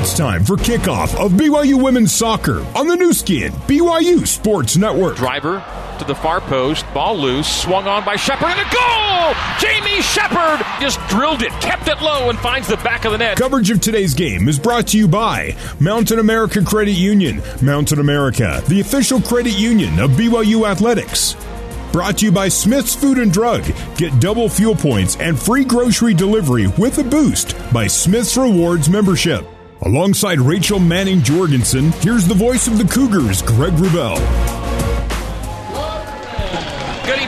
It's time for kickoff of BYU women's soccer on the Nu Skin, BYU Sports Network. Driver to the far post, ball loose, swung on by Shepard, and a goal! Jamie Shepard just drilled it, kept it low, and finds the back of the net. Coverage of today's game is brought to you by Mountain America Credit Union. Mountain America, the official credit union of BYU Athletics. Brought to you by Smith's Food and Drug. Get double fuel points and free grocery delivery with a boost by Smith's Rewards membership. Alongside Rachel Manning Jorgensen, here's the voice of the Cougars, Greg Wrubell.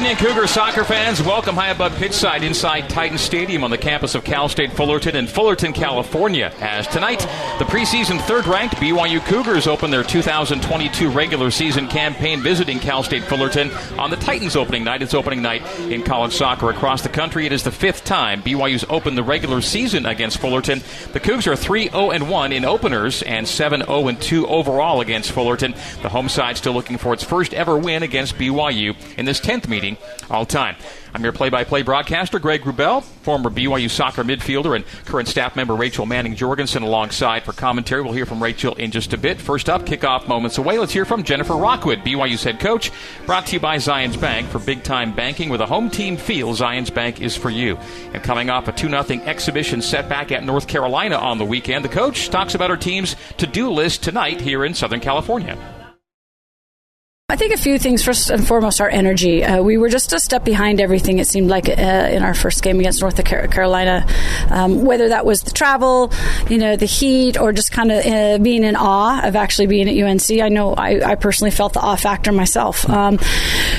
Evening, Cougar soccer fans. Welcome high above pitchside inside Titan Stadium on the campus of Cal State Fullerton in Fullerton, California. As tonight, the preseason third-ranked BYU Cougars open their 2022 regular season campaign visiting Cal State Fullerton on the Titans opening night. It's opening night in college soccer across the country. It is the fifth time BYU's opened the regular season against Fullerton. The Cougs are 3-0-1 in openers and 7-0-2 overall against Fullerton. The home side still looking for its first ever win against BYU in this 10th meeting all time. I'm your play-by-play broadcaster, Greg Wrubell, former BYU soccer midfielder and current staff member Rachel Manning Jorgensen alongside for commentary. We'll hear from Rachel in just a bit. First up, kickoff moments away. Let's hear from Jennifer Rockwood, BYU's head coach, brought to you by Zions Bank for big-time banking with a home team feel. Zions Bank is for you. And coming off a 2-0 exhibition setback at North Carolina on the weekend, the coach talks about her team's to-do list tonight here in Southern California. I think a few things. First and foremost, our energy. Uh, we were just a step behind everything. It seemed like uh, in our first game against North Carolina, um, whether that was the travel, you know, the heat, or just kind of uh, being in awe of actually being at UNC. I know I, I personally felt the awe factor myself. Um,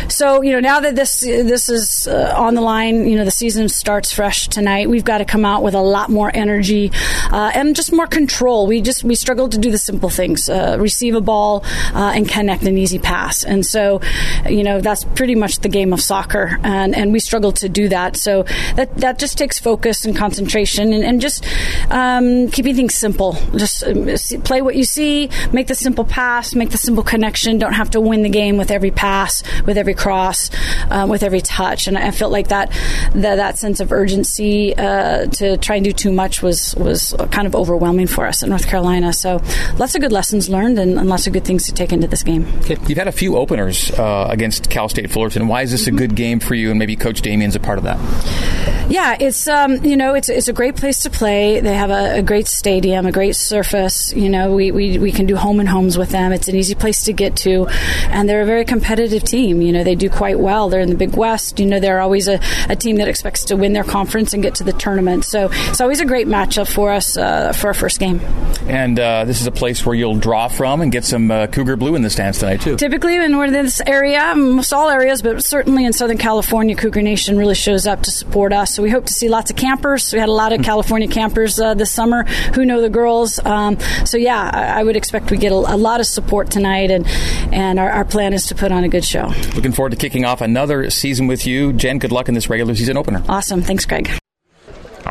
so you know, now that this this is uh, on the line, you know, the season starts fresh tonight. We've got to come out with a lot more energy uh, and just more control. We just we struggled to do the simple things: uh, receive a ball and connect an easy pass. And so, you know, that's pretty much the game of soccer. And, and we struggle to do that. So that, that just takes focus and concentration and, and just um, keeping things simple. Just um, play what you see, make the simple pass, make the simple connection. Don't have to win the game with every pass, with every cross, um, with every touch. And I felt like that that, that sense of urgency uh, to try and do too much was, was kind of overwhelming for us in North Carolina. So lots of good lessons learned and, and lots of good things to take into this game. Okay. You've had a few openers uh, against Cal State Fullerton. Why is this a good game for you? And maybe Coach Demian's a part of that. Yeah, it's um, you know it's it's a great place to play. They have a, a, great stadium, a great surface. You know, we, we we can do home and homes with them. It's an easy place to get to, and they're a very competitive team. You know, they do quite well. They're in the Big West. You know, they're always a, a team that expects to win their conference and get to the tournament. So it's always a great matchup for us uh, for our first game. And uh, this is a place where you'll draw from and get some uh, Cougar blue in the stands tonight too. Typically, and we're in this area, most all areas, but certainly in Southern California, Cougar Nation really shows up to support us. So we hope to see lots of campers. We had a lot of hmm. California campers uh, this summer who know the girls. Um, so yeah, I, I, would expect we get a, a, lot of support tonight, and and our, our plan is to put on a good show. Looking forward to kicking off another season with you, Jen. Good luck in this regular season opener. Awesome, thanks, Greg.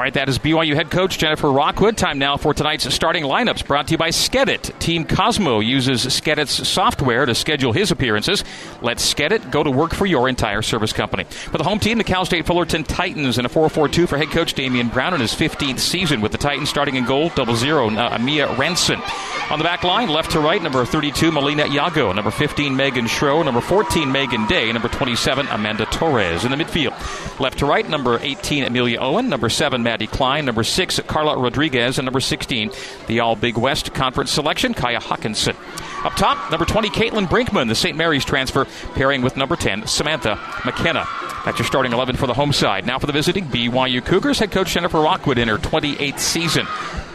All right, that is BYU head coach Jennifer Rockwood. Time now for tonight's starting lineups brought to you by Skedit. Team Cosmo uses Skedit's software to schedule his appearances. Let Skedit go to work for your entire service company. For the home team, the Cal State Fullerton Titans in a 4-4-2 for head coach Demian Brown in his 15th season with the Titans starting in goal, double zero, uh, Amia Renson. On the back line, left to right, number 32, Melina Yago, number 15, Megan Schro, number 14, Megan Day, number 27, Amanda Torres. In the midfield, left to right, number 18, Amelia Owen, number 7, 7, Maddie Klein. Number 6, Carla Rodriguez. And number 16, the All Big West Conference selection, Kaya Hawkinson. Up top, number 20, Caitlin Brinkman, the St. Mary's transfer, pairing with number 10, Samantha McKenna. That's your starting 11 for the home side. Now for the visiting BYU Cougars, head coach Jennifer Rockwood in her 28th season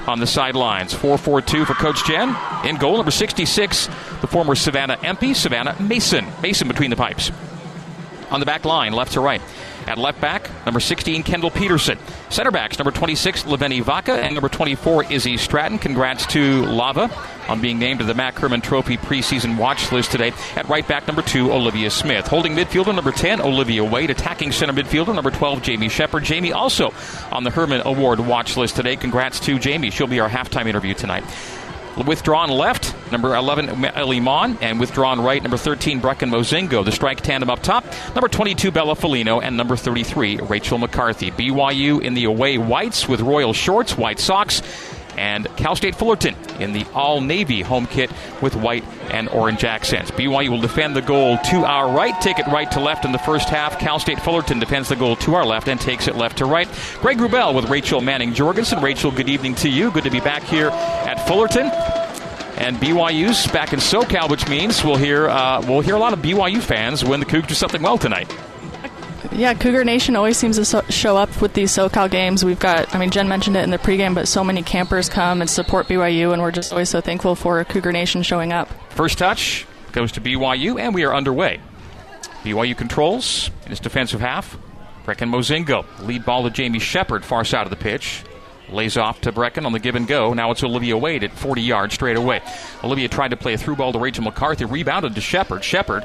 on the sidelines. 4 4 2 for Coach Jen. In goal, number 66, the former Savannah MP, Savannah Mason. Mason between the pipes. On the back line, left to right. At left back, number 16, Kendall Peterson. Center backs, number 26, Laveni Vaka, and number 24, Izzy Stratton. Congrats to Lava on being named to the MAC Hermann Trophy preseason watch list today. At right back, number 2, Olivia Smith. Holding midfielder, number 10, Olivia Wade. Attacking center midfielder, number 12, Jamie Shepard. Jamie also on the Hermann Award watch list today. Congrats to Jamie. She'll be our halftime interview tonight. Withdrawn left, number 11, Ellie Maughan, and withdrawn right, number 13, Brecken Mozingo. The strike tandem up top, number 22, Bella Folino, and number 33, Rachel McCarthy. BYU in the away whites with royal shorts, white socks, and Cal State Fullerton in the all navy home kit with white and orange accents. BYU will defend the goal to our right, take it right to left in the first half. Cal State Fullerton defends the goal to our left and takes it left to right. Greg Wrubell with Rachel Manning Jorgensen. Rachel, good evening to you. Good to be back here Fullerton. And BYU's back in SoCal, which means we'll hear uh, we'll hear a lot of BYU fans when the Cougs do something well tonight. Yeah, Cougar Nation always seems to so- show up with these SoCal games. We've got, I mean, Jen mentioned it in the pregame, but so many campers come and support BYU, and we're just always so thankful for Cougar Nation showing up. First touch goes to BYU, and we are underway. BYU controls in its defensive half. Brecken Mozingo, lead ball to Jamie Shepard, far side of the pitch. Lays off to Brecken on the give and go. Now it's Olivia Wade at 40 yards straight away. Olivia tried to play a through ball to Rachel McCarthy, rebounded to Shepard. Shepard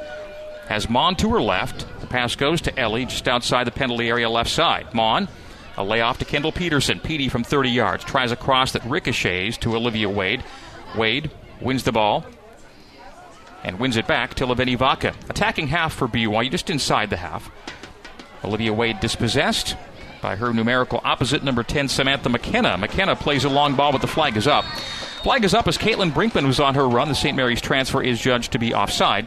has Maughan to her left. The pass goes to Ellie just outside the penalty area left side. Maughan, a layoff to Kendall Peterson. Petey from 30 yards tries a cross that ricochets to Olivia Wade. Wade wins the ball and wins it back to Laveni Vaka. Attacking half for BYU, just inside the half. Olivia Wade dispossessed by her numerical opposite, number 10, Samantha McKenna. McKenna plays a long ball, but the flag is up. Flag is up as Caitlin Brinkman was on her run. The St. Mary's transfer is judged to be offside,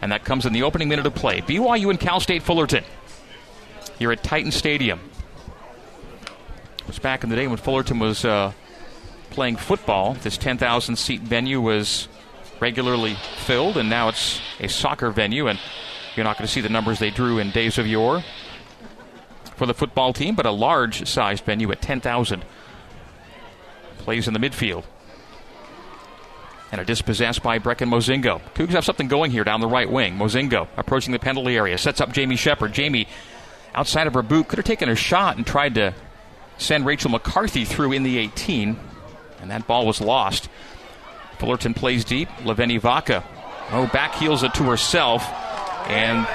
and that comes in the opening minute of play. BYU and Cal State Fullerton here at Titan Stadium. It was back in the day when Fullerton was uh, playing football. This 10,000 seat venue was regularly filled, and now it's a soccer venue, and you're not going to see the numbers they drew in days of yore for the football team, but a large sized venue at 10,000. Plays in the midfield. And a dispossessed by Brecken Mozingo. Cougs have something going here down the right wing. Mozingo approaching the penalty area. Sets up Jamie Shepard. Jamie, outside of her boot, could have taken a shot and tried to send Rachel McCarthy through in the 18. And that ball was lost. Fullerton plays deep. Laveni Vaka. Oh, back heels it to herself. And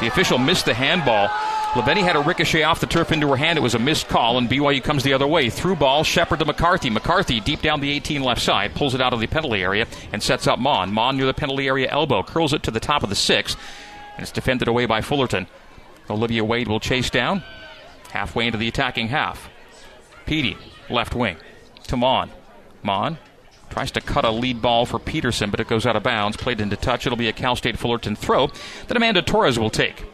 the official missed the handball. Laveni had a ricochet off the turf into her hand. It was a missed call, and BYU comes the other way. Through ball, Shepard to McCarthy. McCarthy deep down the 18 left side, pulls it out of the penalty area, and sets up Maughan. Maughan near the penalty area elbow, curls it to the top of the six, and it's defended away by Fullerton. Olivia Wade will chase down, halfway into the attacking half. Petey, left wing, to Maughan. Maughan tries to cut a lead ball for Peterson, but it goes out of bounds, played into touch. It'll be a Cal State Fullerton throw that Amanda Torres will take.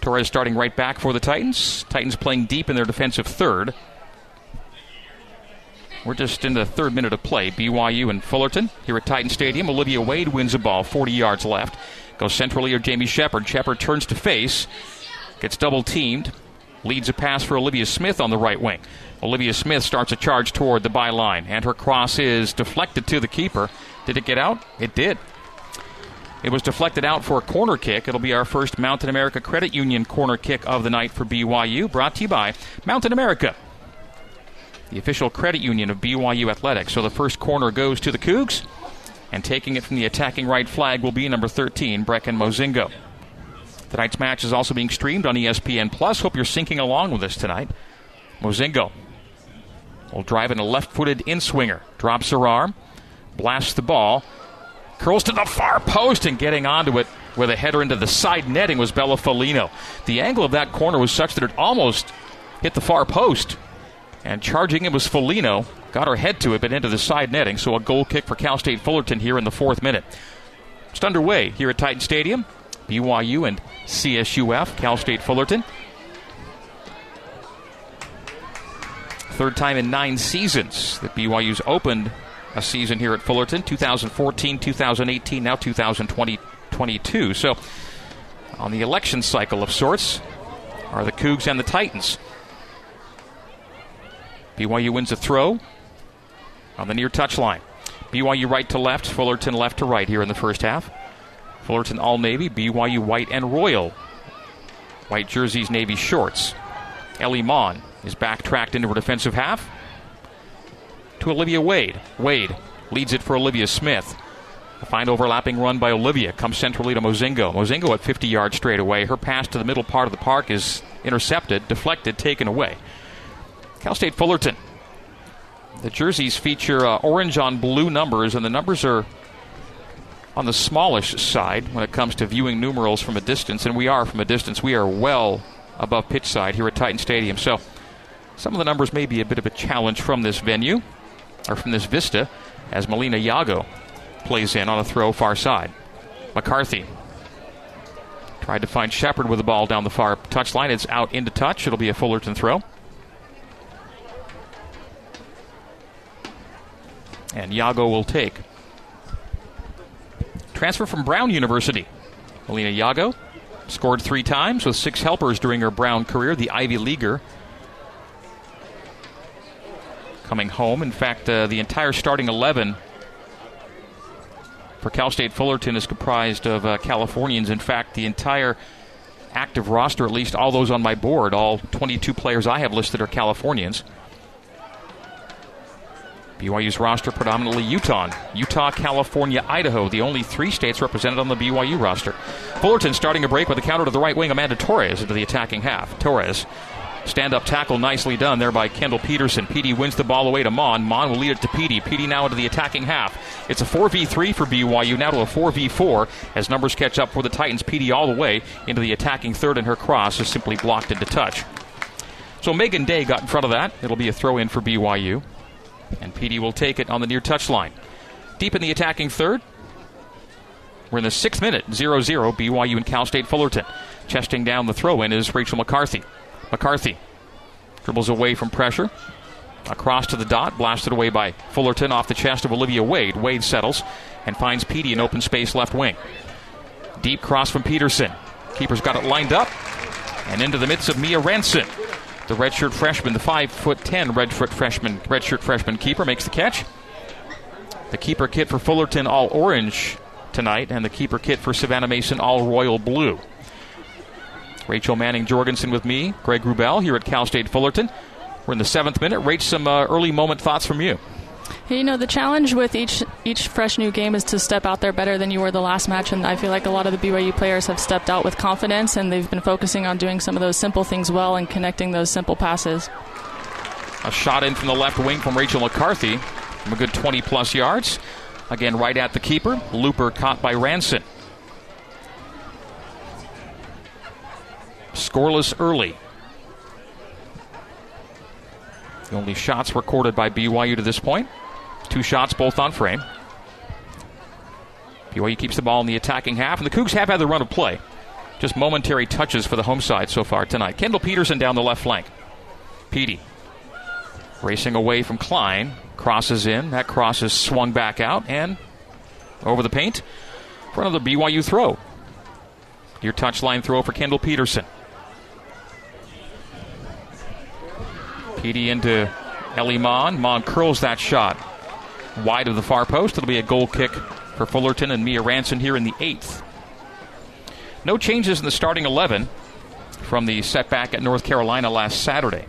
Torres starting right back for the Titans. Titans playing deep in their defensive third. We're just in the third minute of play. BYU and Fullerton here at Titan Stadium. Olivia Wade wins a ball, 40 yards left. Goes centrally or Jamie Shepard. Shepard turns to face, gets double teamed, leads a pass for Olivia Smith on the right wing. Olivia Smith starts a charge toward the byline, and her cross is deflected to the keeper. Did it get out? It did. It was deflected out for a corner kick. It'll be our first Mountain America Credit Union corner kick of the night for BYU, brought to you by Mountain America, the official credit union of BYU Athletics. So the first corner goes to the Cougs, and taking it from the attacking right flag will be number 13, Brecken Mozingo. Tonight's match is also being streamed on ESPN Plus. Hope you're syncing along with us tonight. Mozingo will drive in a left-footed in-swinger, drops her arm, blasts the ball curls to the far post and getting onto it with a header into the side netting was Bella Folino. The angle of that corner was such that it almost hit the far post. And charging it was Folino. Got her head to it, but into the side netting. So a goal kick for Cal State Fullerton here in the fourth minute. Just underway here at Titan Stadium. BYU and CSUF, Cal State Fullerton. Third time in nine seasons that BYU's opened a season here at Fullerton 2014, 2018, now 2022. So, on the election cycle of sorts, are the Cougs and the Titans. BYU wins a throw on the near touchline. BYU right to left, Fullerton left to right here in the first half. Fullerton all navy, BYU white and royal. White jerseys, navy shorts. Ellie Maughan is backtracked into her defensive half to Olivia Wade. Wade leads it for Olivia Smith. A fine overlapping run by Olivia comes centrally to Mozingo. Mozingo at 50 yards straight away. Her pass to the middle part of the park is intercepted, deflected, taken away. Cal State Fullerton. The jerseys feature uh, orange on blue numbers, and the numbers are on the smallish side when it comes to viewing numerals from a distance, and we are from a distance. We are well above pitch side here at Titan Stadium. So some of the numbers may be a bit of a challenge from this venue. Or from this vista, as Melina Yago plays in on a throw far side. McCarthy tried to find Shepard with the ball down the far touchline. It's out into touch. It'll be a Fullerton throw. And Yago will take. Transfer from Brown University. Melina Yago scored three times with six helpers during her Brown career, the Ivy Leaguer. Coming home. In fact, uh, the entire starting 11 for Cal State Fullerton is comprised of uh, Californians. In fact, the entire active roster, at least all those on my board, all 22 players I have listed are Californians. BYU's roster predominantly Utah, Utah, California, Idaho, the only three states represented on the BYU roster. Fullerton starting a break with a counter to the right wing, Amanda Torres into the attacking half. Torres Stand up tackle nicely done there by Kendall Peterson. Petey wins the ball away to Maughan. Maughan will lead it to Petey. Petey now into the attacking half. It's a 4v3 for BYU, now to a 4v4 as numbers catch up for the Titans. Petey all the way into the attacking third, and her cross is simply blocked into touch. So Megan Day got in front of that. It'll be a throw in for BYU. And Petey will take it on the near touch line. Deep in the attacking third. We're in the sixth minute, 0 0, BYU and Cal State Fullerton. Chesting down the throw in is Rachel McCarthy. McCarthy dribbles away from pressure. Across to the dot, blasted away by Fullerton off the chest of Olivia Wade. Wade settles and finds Petey in open space left wing. Deep cross from Peterson. Keeper's got it lined up and into the midst of Mia Ranson. The redshirt freshman, the five foot ten redshirt freshman, redshirt freshman keeper makes the catch. The keeper kit for Fullerton all orange tonight, and the keeper kit for Savannah Mason all royal blue. Rachel Manning Jorgensen with me, Greg Wrubell here at Cal State Fullerton. We're in the seventh minute. Rach, some uh, early moment thoughts from you. You know, the challenge with each each fresh new game is to step out there better than you were the last match, and I feel like a lot of the BYU players have stepped out with confidence, and they've been focusing on doing some of those simple things well and connecting those simple passes. A shot in from the left wing from Rachel McCarthy from a good 20 plus yards. Again, right at the keeper. Looper caught by Ranson. Scoreless early. The only shots recorded by BYU to this point. Two shots, both on frame. BYU keeps the ball in the attacking half, and the Cougs have had the run of play. Just momentary touches for the home side so far tonight. Kendall Peterson down the left flank. Petey racing away from Klein. Crosses in. That cross is swung back out and over the paint. for another BYU throw. Your touchline throw for Kendall Peterson. Petey into Ellie Maughan. Maughan curls that shot wide of the far post. It'll be a goal kick for Fullerton and Mia Ranson here in the eighth. No changes in the starting 11 from the setback at North Carolina last Saturday.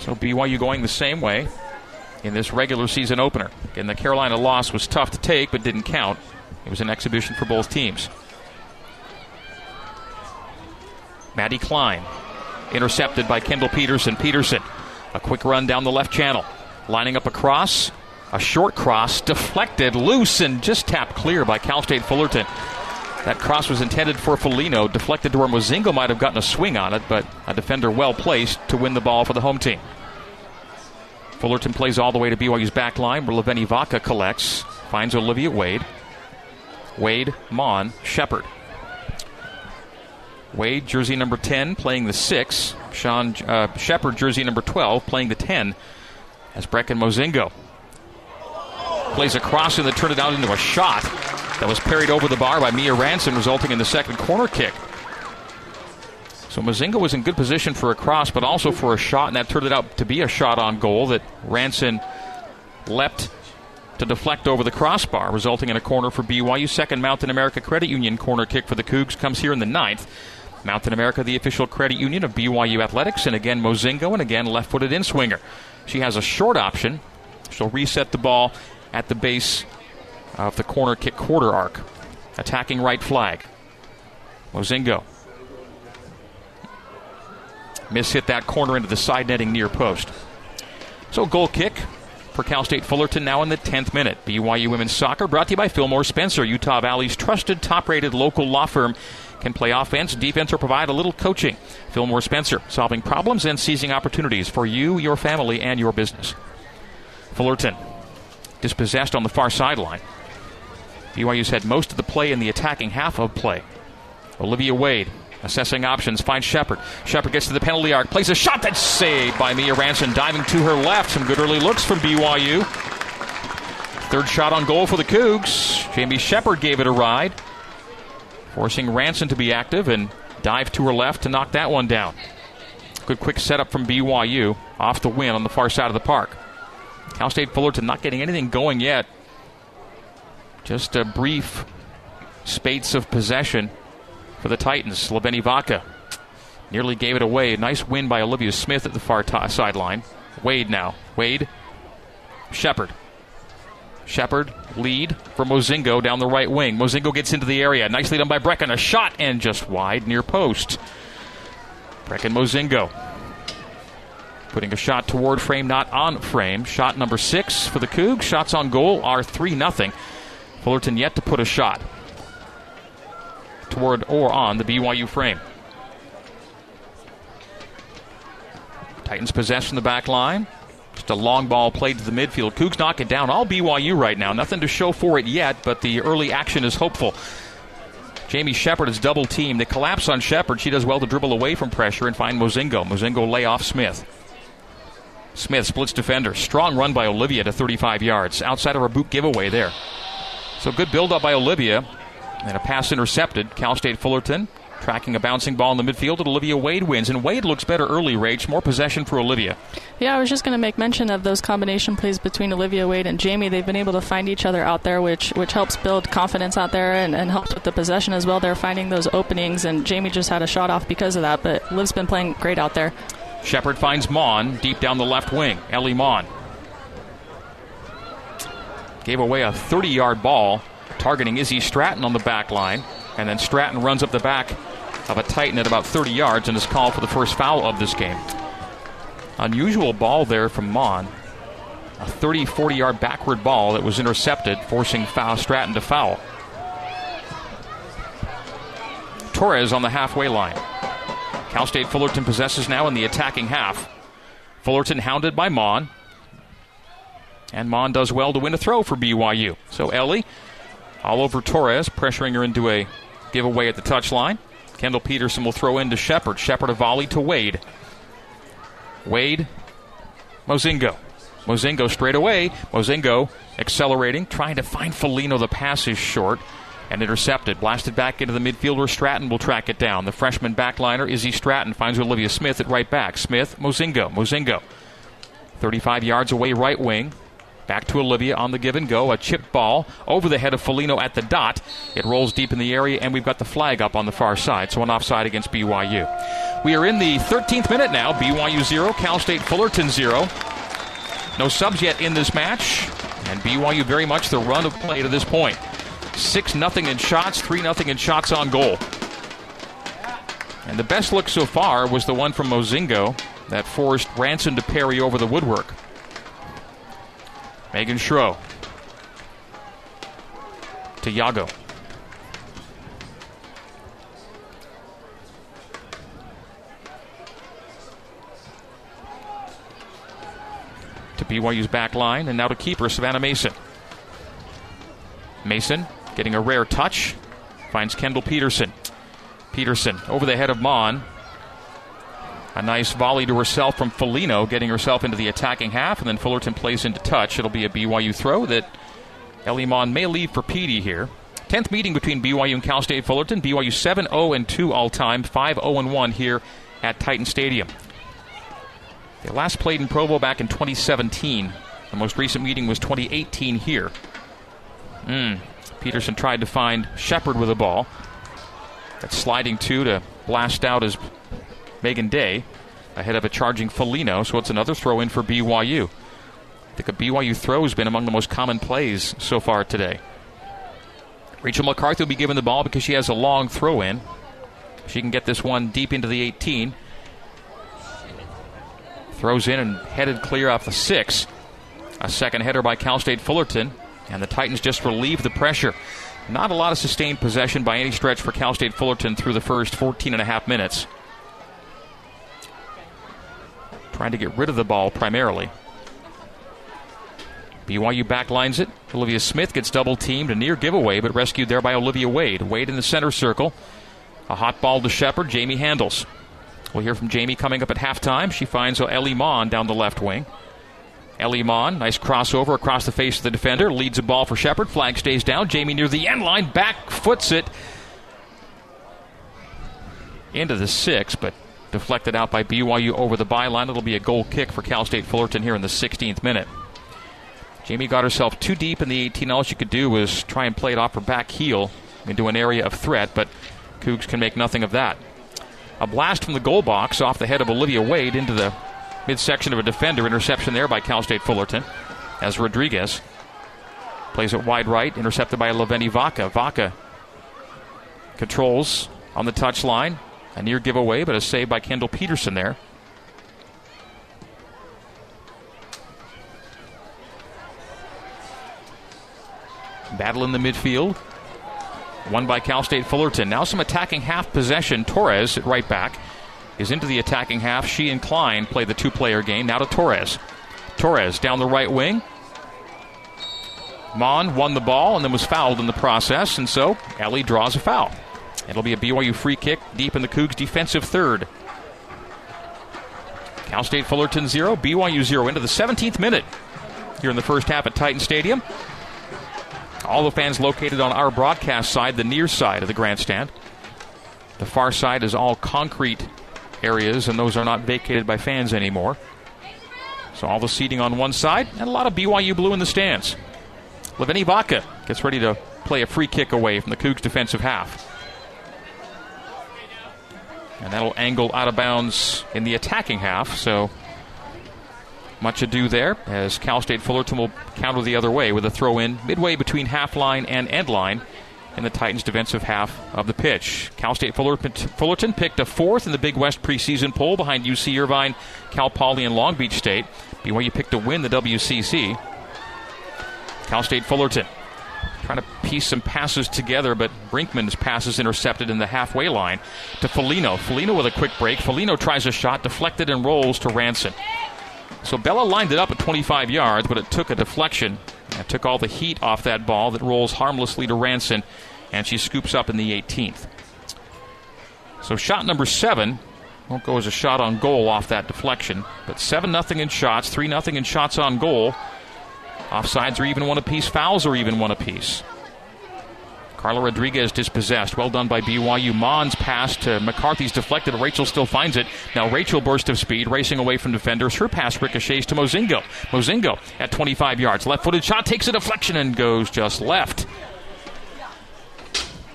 So BYU going the same way in this regular season opener. Again, the Carolina loss was tough to take, but didn't count. It was an exhibition for both teams. Maddie Klein intercepted by Kendall Peterson. Peterson, a quick run down the left channel, lining up a cross, a short cross, deflected, loose, and just tapped clear by Cal State Fullerton. That cross was intended for Folino, deflected to where Mozingo might have gotten a swing on it, but a defender well placed to win the ball for the home team. Fullerton plays all the way to BYU's back line where Laveni Vaka collects, finds Olivia Wade. Wade, Maughan, Shepard. Wade, jersey number 10, playing the 6. Sean uh, Shepard, jersey number 12, playing the 10. As Brecken Mozingo plays a cross and then turned it out into a shot that was parried over the bar by Mia Ranson, resulting in the second corner kick. So Mozingo was in good position for a cross, but also for a shot, and that turned it out to be a shot on goal that Ranson leapt to deflect over the crossbar, resulting in a corner for BYU. Second Mountain America Credit Union corner kick for the Cougs comes here in the ninth. Mountain America, the official credit union of BYU Athletics, and again Mozingo, and again left footed in swinger. She has a short option. She'll reset the ball at the base of the corner kick quarter arc. Attacking right flag. Mozingo. Miss hit that corner into the side netting near post. So goal kick for Cal State Fullerton now in the 10th minute. BYU Women's Soccer brought to you by Fillmore Spencer, Utah Valley's trusted top rated local law firm can play offense, defense, or provide a little coaching. Fillmore Spencer, solving problems and seizing opportunities for you, your family, and your business. Fullerton, dispossessed on the far sideline. BYU's had most of the play in the attacking half of play. Olivia Wade assessing options, finds Shepard. Shepard gets to the penalty arc, plays a shot that's saved by Mia Ranson, diving to her left. Some good early looks from BYU. Third shot on goal for the Cougs. Jamie Shepard gave it a ride, forcing Ranson to be active and dive to her left to knock that one down. Good quick setup from BYU off the win on the far side of the park. Cal State Fullerton not getting anything going yet. Just a brief spates of possession for the Titans. Laveni Vaka nearly gave it away. Nice win by Olivia Smith at the far t- sideline. Wade now. Wade. Shepard. Shepard lead for Mozingo down the right wing. Mozingo gets into the area. Nicely done by Brecken. A shot and just wide near post. Brecken Mozingo putting a shot toward frame, not on frame. Shot number six for the Cougs. Shots on goal are 3 0. Fullerton yet to put a shot toward or on the BYU frame. Titans possession the back line. Just a long ball played to the midfield. Cougs knock it down. All BYU right now. Nothing to show for it yet, but the early action is hopeful. Jamie Shepard is double teamed. They collapse on Shepard. She does well to dribble away from pressure and find Mozingo. Mozingo lay off Smith. Smith splits defender. Strong run by Olivia to 35 yards. Outside of her boot giveaway there. So good build up by Olivia. And a pass intercepted. Cal State Fullerton tracking a bouncing ball in the midfield, and Olivia Wade wins. And Wade looks better early, Rage. More possession for Olivia. Yeah, I was just going to make mention of those combination plays between Olivia Wade and Jamie. They've been able to find each other out there, which which helps build confidence out there and, and helps with the possession as well. They're finding those openings, and Jamie just had a shot off because of that, but Liv's been playing great out there. Shepard finds Maughan deep down the left wing. Ellie Maughan. Gave away a 30 yard ball targeting Izzy Stratton on the back line. And then Stratton runs up the back of a Titan at about 30 yards and is called for the first foul of this game. Unusual ball there from Maughan. A 30 40 yard backward ball that was intercepted, forcing foul Stratton to foul. Torres on the halfway line. Cal State Fullerton possesses now in the attacking half. Fullerton hounded by Maughan. And Maughan does well to win a throw for BYU. So Ellie all over Torres, pressuring her into a giveaway at the touchline. Kendall Peterson will throw into Shepard. Shepard a volley to Wade. Wade, Mozingo. Mozingo straight away. Mozingo accelerating, trying to find Folino. The pass is short and intercepted. Blasted back into the midfield where Stratton will track it down. The freshman backliner, Izzy Stratton, finds Olivia Smith at right back. Smith, Mozingo. Mozingo. 35 yards away, right wing. Back to Olivia on the give and go. A chip ball over the head of Folino at the dot. It rolls deep in the area, and we've got the flag up on the far side. So an offside against BYU. We are in the 13th minute now. BYU 0, Cal State Fullerton 0. No subs yet in this match, and BYU very much the run of play to this point. 6 0 in shots, 3 0 in shots on goal. And the best look so far was the one from Mozingo that forced Ranson to parry over the woodwork. Megan Schro to Yago. To BYU's back line, and now to keeper Savannah Mason. Mason getting a rare touch, finds Kendall Peterson. Peterson over the head of Maughan. A nice volley to herself from Folino, getting herself into the attacking half, and then Fullerton plays into touch. It'll be a BYU throw that Ellie Maughan may leave for Petey here. 10th meeting between BYU and Cal State Fullerton. BYU 7 0 and 2 all time, 5 0 1 here at Titan Stadium. They last played in Provo back in 2017. The most recent meeting was 2018 here. Mm. Peterson tried to find Shepard with a ball. That's sliding two to blast out his Megan Day ahead of a charging Folino, so it's another throw in for BYU. I think a BYU throw has been among the most common plays so far today. Rachel McCarthy will be given the ball because she has a long throw in. She can get this one deep into the 18. Throws in and headed clear off the six. A second header by Cal State Fullerton, and the Titans just relieve the pressure. Not a lot of sustained possession by any stretch for Cal State Fullerton through the first 14 and a half minutes. Trying to get rid of the ball primarily. BYU backlines it. Olivia Smith gets double teamed, a near giveaway, but rescued there by Olivia Wade. Wade in the center circle. A hot ball to Shepard. Jamie handles. We'll hear from Jamie coming up at halftime. She finds Ellie Maughan down the left wing. Ellie Maughan, nice crossover across the face of the defender, leads a ball for Shepard. Flag stays down. Jamie near the end line, back foots it into the six, but deflected out by BYU over the byline. It'll be a goal kick for Cal State Fullerton here in the 16th minute. Jamie got herself too deep in the 18. All she could do was try and play it off her back heel into an area of threat, but Cougs can make nothing of that. A blast from the goal box off the head of Olivia Wade into the midsection of a defender. Interception there by Cal State Fullerton as Rodriguez plays it wide right, intercepted by Laveni Vaka. Vaka controls on the touchline. A near giveaway, but a save by Kendall Peterson there. Battle in the midfield. Won by Cal State Fullerton. Now some attacking half possession. Torres at right back is into the attacking half. She and Klein play the two player game. Now to Torres. Torres down the right wing. Maughan won the ball and then was fouled in the process, and so Ellie draws a foul. It'll be a BYU free kick deep in the Cougs' defensive third. Cal State Fullerton 0, BYU 0 into the 17th minute here in the first half at Titan Stadium. All the fans located on our broadcast side, the near side of the grandstand. The far side is all concrete areas, and those are not vacated by fans anymore. So all the seating on one side, and a lot of BYU blue in the stands. Laveni Vaka gets ready to play a free kick away from the Cougs' defensive half. And that'll angle out of bounds in the attacking half, so much ado there as Cal State Fullerton will counter the other way with a throw in midway between half line and end line in the Titans' defensive half of the pitch. Cal State Fullerton picked a fourth in the Big West preseason poll behind UC Irvine, Cal Poly, and Long Beach State. BYU picked to win the WCC. Cal State Fullerton trying to piece some passes together, but Brinkman's pass is intercepted in the halfway line to Folino. Folino with a quick break. Folino tries a shot, deflected and rolls to Ranson. So Bella lined it up at 25 yards, but it took a deflection. It took all the heat off that ball that rolls harmlessly to Ranson, and she scoops up in the 18th. So shot number seven won't go as a shot on goal off that deflection, but 7 nothing in shots, 3 nothing in shots on goal. Offsides are even one apiece, fouls are even one apiece. Carla Rodriguez dispossessed. Well done by BYU. Maughan's pass to McCarthy's deflected. Rachel still finds it. Now Rachel burst of speed, racing away from defenders. Her pass ricochets to Mozingo. Mozingo at 25 yards. Left footed shot takes a deflection and goes just left.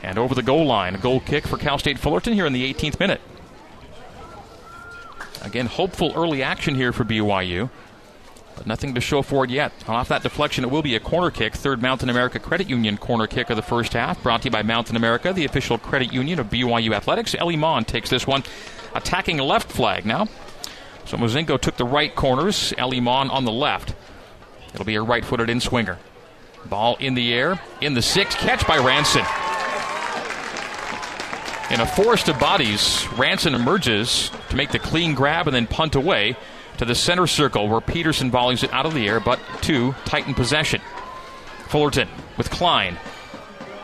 And over the goal line. A goal kick for Cal State Fullerton here in the 18th minute. Again, hopeful early action here for BYU. But nothing to show for it yet. Off that deflection, it will be a corner kick. Third Mountain America Credit Union corner kick of the first half. Brought to you by Mountain America, the official credit union of BYU Athletics. Ellie Maughan takes this one, attacking left flag now. So Mozingo took the right corners. Ellie Maughan on the left. It'll be a right footed in swinger. Ball in the air, in the six. Catch by Ranson. In a forest of bodies, Ranson emerges to make the clean grab and then punt away to the center circle where Peterson volleys it out of the air, but to Titan possession. Fullerton with Klein.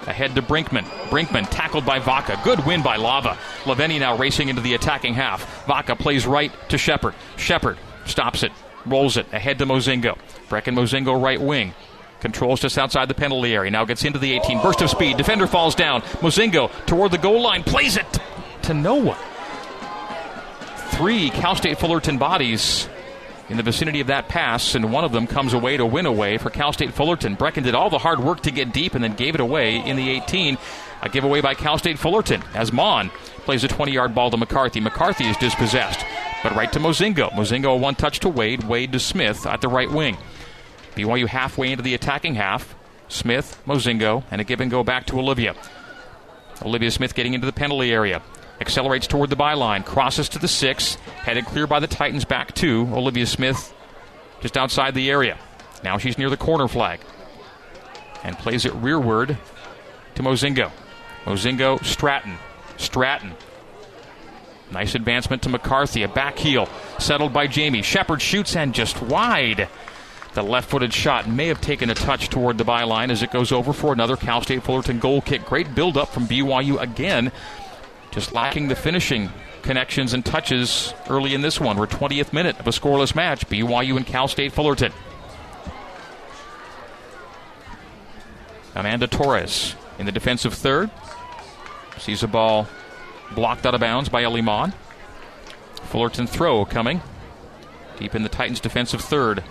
Ahead to Brinkman. Brinkman tackled by Vaka. Good win by Lava. Laveni now racing into the attacking half. Vaka plays right to Shepard. Shepard stops it, rolls it ahead to Mozingo. Brecken Mozingo right wing. Controls just outside the penalty area. Now gets into the 18. Burst of speed. Defender falls down. Mozingo toward the goal line. Plays it to no one three Cal State Fullerton bodies in the vicinity of that pass, and one of them comes away to win away for Cal State Fullerton. Brecken did all the hard work to get deep and then gave it away in the 18. A giveaway by Cal State Fullerton as Maughan plays a 20 yard ball to McCarthy. McCarthy is dispossessed, but right to Mozingo. Mozingo, one touch to Wade. Wade to Smith at the right wing. BYU halfway into the attacking half. Smith, Mozingo, and a give and go back to Olivia. Olivia Smith getting into the penalty area accelerates toward the byline, crosses to the six, headed clear by the Titans back to Olivia Smith just outside the area. Now she's near the corner flag and plays it rearward to Mozingo. Mozingo, Stratton. Stratton. Nice advancement to McCarthy. A back heel settled by Jamie. Shepard shoots and just wide. The left footed shot may have taken a touch toward the byline as it goes over for another Cal State Fullerton goal kick. Great build up from BYU again. Just lacking the finishing connections and touches early in this one. We're 20th minute of a scoreless match. BYU and Cal State Fullerton. Amanda Torres in the defensive third. Sees a ball blocked out of bounds by Ellie Maughan. Fullerton throw coming. Deep in the Titans' defensive third.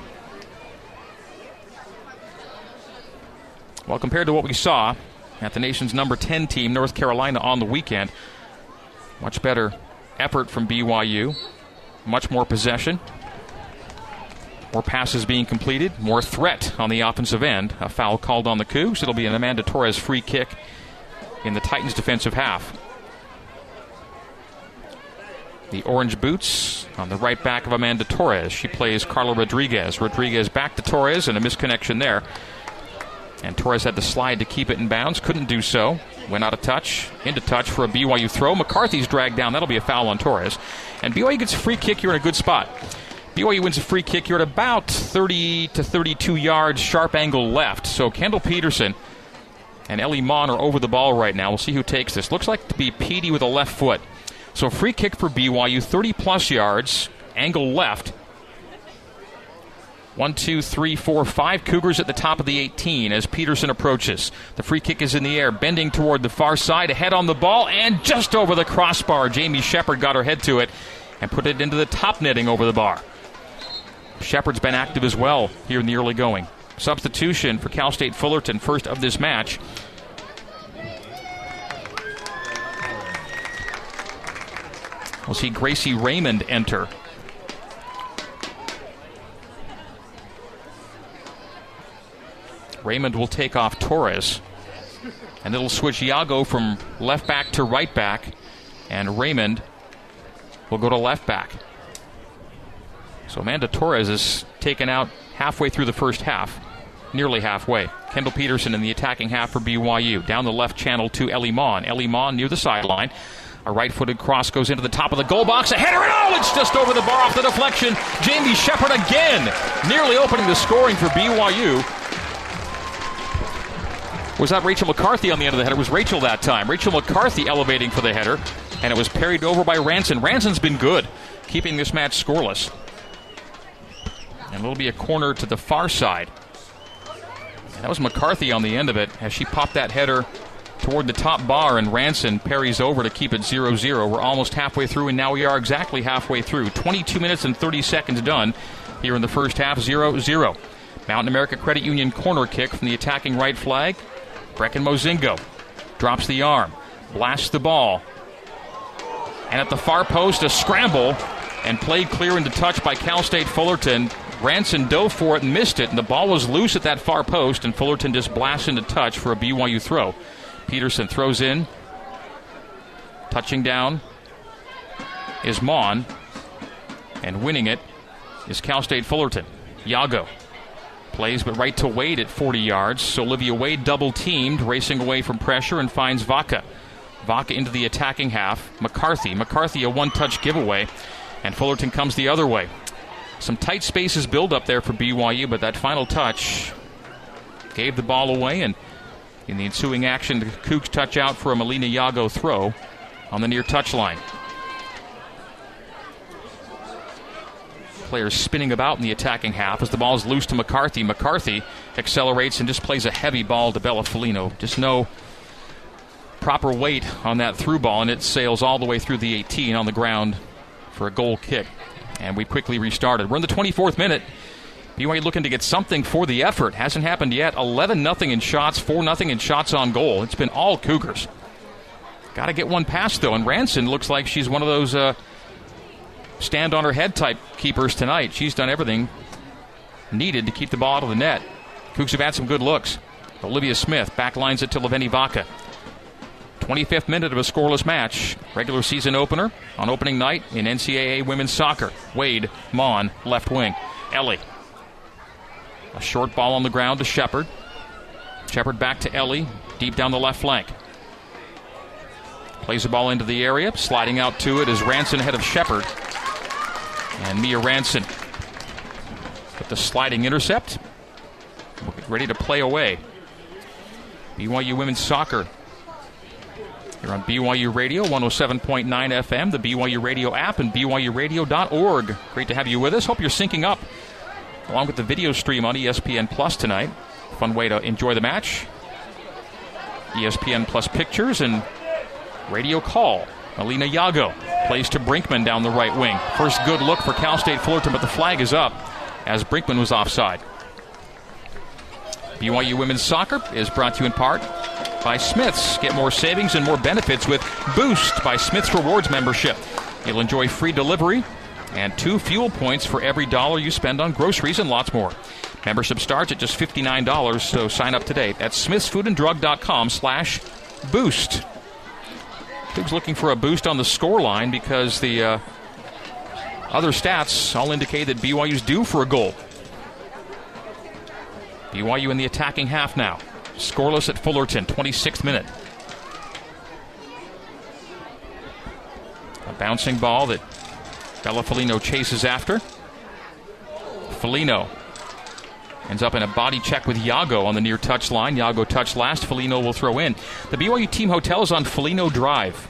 Well, compared to what we saw at the nation's number 10 team, North Carolina, on the weekend, much better effort from BYU, much more possession, more passes being completed, more threat on the offensive end. A foul called on the Cougs. It'll be an Amanda Torres free kick in the Titans' defensive half. The orange boots on the right back of Amanda Torres. She plays Carla Rodriguez. Rodriguez back to Torres and a misconnection there. And Torres had to slide to keep it in bounds. Couldn't do so. Went out of touch. Into touch for a BYU throw. McCarthy's dragged down. That'll be a foul on Torres. And BYU gets a free kick. You're in a good spot. BYU wins a free kick. You're at about 30 to 32 yards, sharp angle left. So Kendall Peterson and Ellie Maughan are over the ball right now. We'll see who takes this. Looks like to be Petey with a left foot. So free kick for BYU, 30 plus yards, angle left. One, two, three, four, five Cougars at the top of the 18 as Peterson approaches. The free kick is in the air, bending toward the far side, ahead on the ball, and just over the crossbar. Jamie Shepard got her head to it and put it into the top netting over the bar. Shepard's been active as well here in the early going. Substitution for Cal State Fullerton, first of this match. We'll see Gracie Raymond enter. Raymond will take off Torres. And it'll switch Yago from left back to right back. And Raymond will go to left back. So Amanda Torres is taken out halfway through the first half, nearly halfway. Kendall Peterson in the attacking half for BYU. Down the left channel to Ellie Maughan. Ellie Maughan near the sideline. A right footed cross goes into the top of the goal box. A header, and oh, it's just over the bar off the deflection. Jamie Shepard again, nearly opening the scoring for BYU. Was that Rachel McCarthy on the end of the header? It was Rachel that time. Rachel McCarthy elevating for the header, and it was parried over by Ranson. Ranson's been good, keeping this match scoreless. And it'll be a corner to the far side. And that was McCarthy on the end of it as she popped that header toward the top bar, and Ranson parries over to keep it 0 0. We're almost halfway through, and now we are exactly halfway through. 22 minutes and 30 seconds done here in the first half, 0 0. Mountain America Credit Union corner kick from the attacking right flag. Brecken Mozingo drops the arm, blasts the ball. And at the far post, a scramble and played clear into touch by Cal State Fullerton. Ranson dove for it and missed it, and the ball was loose at that far post, and Fullerton just blasts into touch for a BYU throw. Peterson throws in. Touching down is Maughan. And winning it is Cal State Fullerton. Yago plays, but right to Wade at 40 yards. So Olivia Wade double teamed, racing away from pressure, and finds Vaka. Vaka into the attacking half. McCarthy. McCarthy a one touch giveaway. And Fullerton comes the other way. Some tight spaces build up there for BYU, but that final touch gave the ball away. And in the ensuing action, the Cougs touch out for a Melina Yago throw on the near touchline. Players spinning about in the attacking half as the ball is loose to McCarthy. McCarthy accelerates and just plays a heavy ball to Bella Folino. Just no proper weight on that through ball, and it sails all the way through the 18 on the ground for a goal kick. And we quickly restarted. We're in the 24th minute. BYU looking to get something for the effort. Hasn't happened yet. 11 0 in shots, 4 0 in shots on goal. It's been all Cougars. Got to get one past, though. And Ranson looks like she's one of those uh, stand on her head type keepers tonight. She's done everything needed to keep the ball out of the net. Cougs have had some good looks. Olivia Smith backlines it to Laveni Vaka. 25th minute of a scoreless match. Regular season opener on opening night in NCAA women's soccer. Wade, Maughan, left wing. Ellie. A short ball on the ground to Shepard. Shepard back to Ellie, deep down the left flank. Plays the ball into the area, sliding out to it is Ranson ahead of Shepard. And Mia Ranson with the sliding intercept. Ready to play away. BYU women's soccer. Here on BYU Radio, 107.9 FM, the BYU Radio app, and BYURadio.org. Great to have you with us. Hope you're syncing up along with the video stream on ESPN Plus tonight. Fun way to enjoy the match. ESPN Plus pictures and radio call. Alina Yago plays to Brinkman down the right wing. First good look for Cal State Fullerton, but the flag is up as Brinkman was offside. BYU women's soccer is brought to you in part by Smith's. Get more savings and more benefits with Boost by Smith's Rewards membership. You'll enjoy free delivery and two fuel points for every dollar you spend on groceries and lots more. Membership starts at just $59, so sign up today at smithsfoodanddrug.com slash boost. Cougs looking for a boost on the score line because the uh, other stats all indicate that BYU's due for a goal. BYU in the attacking half now. Scoreless at Fullerton, 26th minute. A bouncing ball that Bella Folino chases after. Folino ends up in a body check with Yago on the near touch line. Yago touch last. Folino will throw in. The BYU team hotel is on Folino Drive.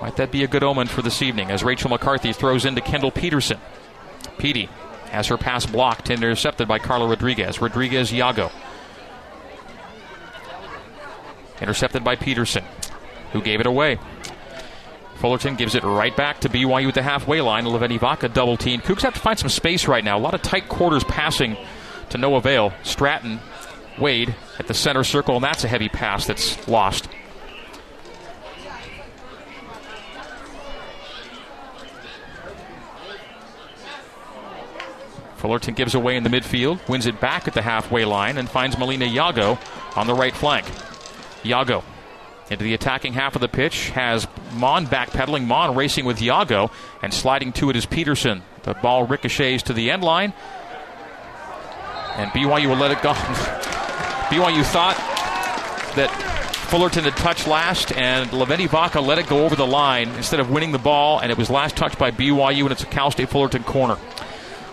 Might that be a good omen for this evening as Rachel McCarthy throws into Kendall Peterson. Petey has her pass blocked and intercepted by Carla Rodriguez. Rodriguez Yago. Intercepted by Peterson, who gave it away. Fullerton gives it right back to BYU at the halfway line. Laveni Vaka double team. Cougs have to find some space right now. A lot of tight quarters passing to no avail. Stratton, Wade at the center circle, and that's a heavy pass that's lost. Fullerton gives away in the midfield, wins it back at the halfway line, and finds Melina Yago on the right flank. Yago into the attacking half of the pitch. Has Maughan backpedaling. Maughan racing with Yago and sliding to it is Peterson. The ball ricochets to the end line. And BYU will let it go. BYU thought that Fullerton had touched last, and Laveni Vaka let it go over the line instead of winning the ball, and it was last touched by BYU, and it's a Cal State Fullerton corner.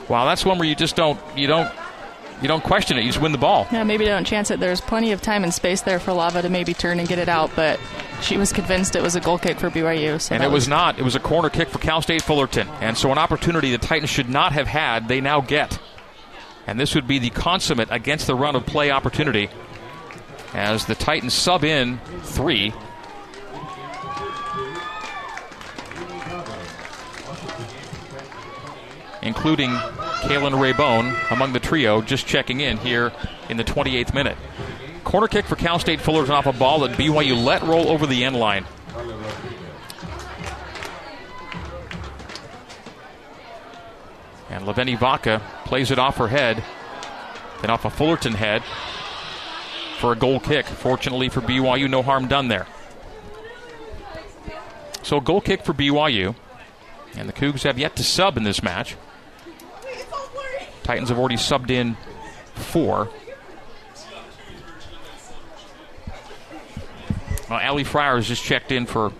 Wow, that's one where you just don't you don't you don't question it. You just win the ball. Yeah, maybe don't chance it. There's plenty of time and space there for Lava to maybe turn and get it out, but she was convinced it was a goal kick for BYU. So and it was, was not. It was a corner kick for Cal State Fullerton. And so an opportunity the Titans should not have had, they now get. And this would be the consummate against the run of play opportunity as the Titans sub in three. Including Kaylin Raybone among the trio, just checking in here in the 28th minute. Corner kick for Cal State Fullerton off a ball that BYU let roll over the end line. And Laveni Vaka plays it off her head, then off a Fullerton head for a goal kick. Fortunately for BYU, no harm done there. So a goal kick for BYU. And the Cougs have yet to sub in this match. Titans have already subbed in four. Well, Ali Fryer has just checked in for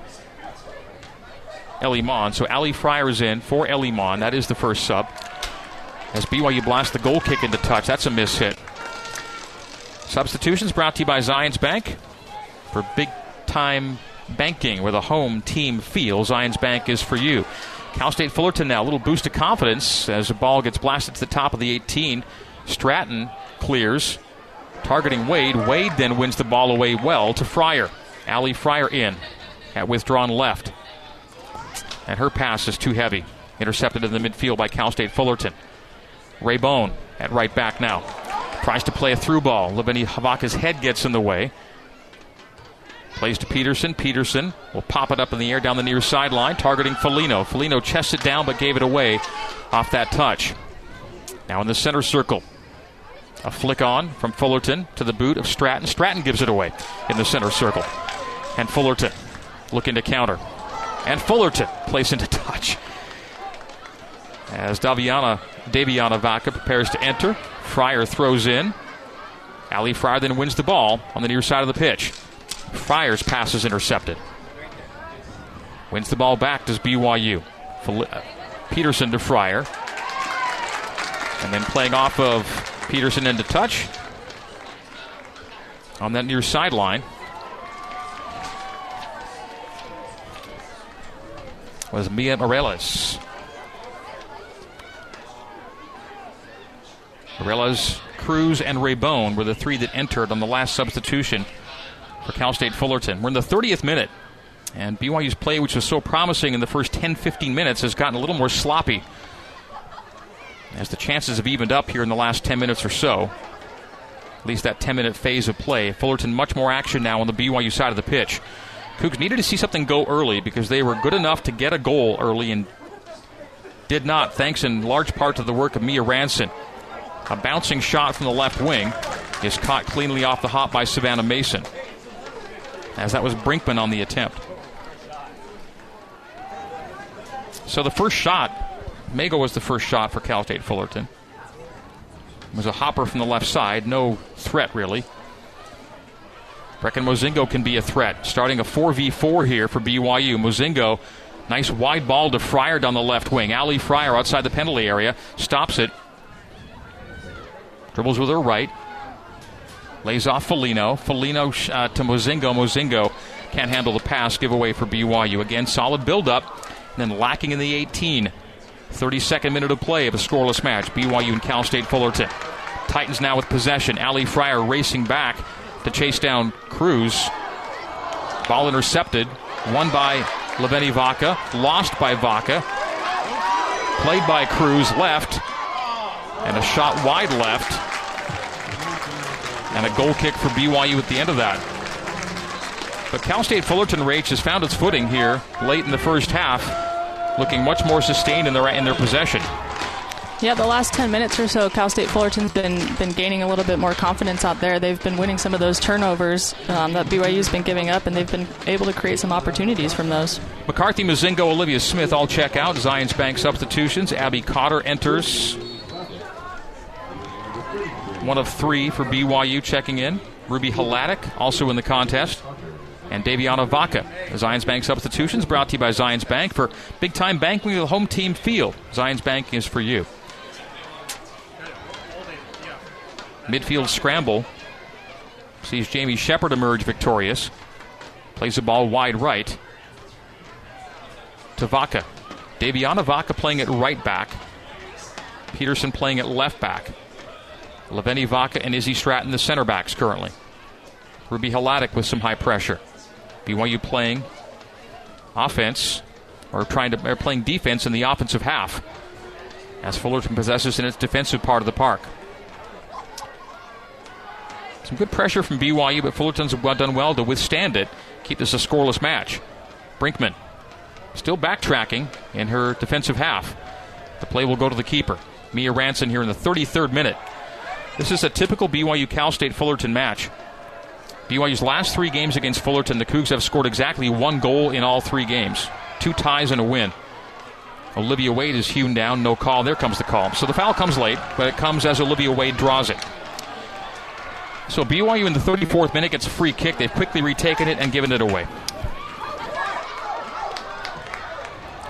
Ellie Maughan. So Ali Fryer is in for Ellie Maughan. That is the first sub. As BYU blasts the goal kick into touch. That's a miss hit. Substitutions brought to you by Zions Bank. For big time banking where the home team feels, Zions Bank is for you. Cal State Fullerton now, a little boost of confidence as the ball gets blasted to the top of the 18. Stratton clears, targeting Wade. Wade then wins the ball away well to Fryer. Ali Fryer in at withdrawn left. And her pass is too heavy. Intercepted in the midfield by Cal State Fullerton. Raybone at right back now. Tries to play a through ball. Laveni Vaka's head gets in the way. Plays to Peterson. Peterson will pop it up in the air down the near sideline, targeting Folino. Folino chests it down but gave it away off that touch. Now in the center circle. A flick on from Fullerton to the boot of Stratton. Stratton gives it away in the center circle. And Fullerton looking to counter. And Fullerton plays into touch. As Daviana, Daviana Vaka prepares to enter, Fryer throws in. Ali Fryer then wins the ball on the near side of the pitch. Fryer's pass is intercepted. Wins the ball back, does BYU. Uh, Peterson to Fryer. And then playing off of Peterson into touch on that near sideline. Was Mia Morelos. Morelos, Cruz, and Raybone were the three that entered on the last substitution for Cal State Fullerton. We're in the 30th minute, and BYU's play, which was so promising in the first 10 15 minutes, has gotten a little more sloppy as the chances have evened up here in the last 10 minutes or so. At least that 10 minute phase of play. Fullerton, much more action now on the BYU side of the pitch. Cougs needed to see something go early because they were good enough to get a goal early and did not, thanks in large part to the work of Mia Ranson. A bouncing shot from the left wing is caught cleanly off the hop by Savannah Mason, as that was Brinkman on the attempt. So the first shot, Mago was the first shot for Cal State Fullerton. It was a hopper from the left side, no threat really. Brecken Mozingo can be a threat. Starting a 4v4 here for BYU. Mozingo, nice wide ball to Fryer down the left wing. Ali Fryer outside the penalty area, stops it, Dribbles with her right. Lays off Folino. Folino uh, to Mozingo. Mozingo can't handle the pass. Giveaway for BYU. Again, solid build up. Then lacking in the 18. 32nd minute of play of a scoreless match. BYU and Cal State Fullerton. Titans now with possession. Ali Fryer racing back to chase down Cruz. Ball intercepted. Won by Laveni Vaka. Lost by Vaka. Played by Cruz left. And a shot wide left. And a goal kick for BYU at the end of that. But Cal State Fullerton Rage has found its footing here late in the first half, looking much more sustained in their, in their possession. Yeah, the last 10 minutes or so, Cal State Fullerton's been been gaining a little bit more confidence out there. They've been winning some of those turnovers um, that BYU's been giving up, and they've been able to create some opportunities from those. McCarthy, Mozingo, Olivia Smith all check out. Zions Bank substitutions. Abby Cotter enters one of three for BYU checking in. Ruby Hladek also in the contest. And Daviana Vaka. The Zions Bank substitutions brought to you by Zions Bank for big time banking with a home team field. Zions Bank is for you. Midfield scramble sees Jamie Shepard emerge victorious. Plays the ball wide right to Vaka. Daviana Vaka playing it right back. Peterson playing it left back. Laveni Vaka and Izzy Stratton, the center backs currently. Ruby Hladek with some high pressure. BYU playing offense, or trying to, or playing defense in the offensive half, as Fullerton possesses in its defensive part of the park. Some good pressure from BYU, but Fullerton's done well to withstand it, keep this a scoreless match. Brinkman still backtracking in her defensive half. The play will go to the keeper. Mia Ranson here in the 33rd minute. This is a typical BYU Cal State Fullerton match. BYU's last three games against Fullerton, the Cougs have scored exactly one goal in all three games two ties and a win. Olivia Wade is hewn down, no call. There comes the call. So the foul comes late, but it comes as Olivia Wade draws it. So BYU in the 34th minute gets a free kick. They've quickly retaken it and given it away.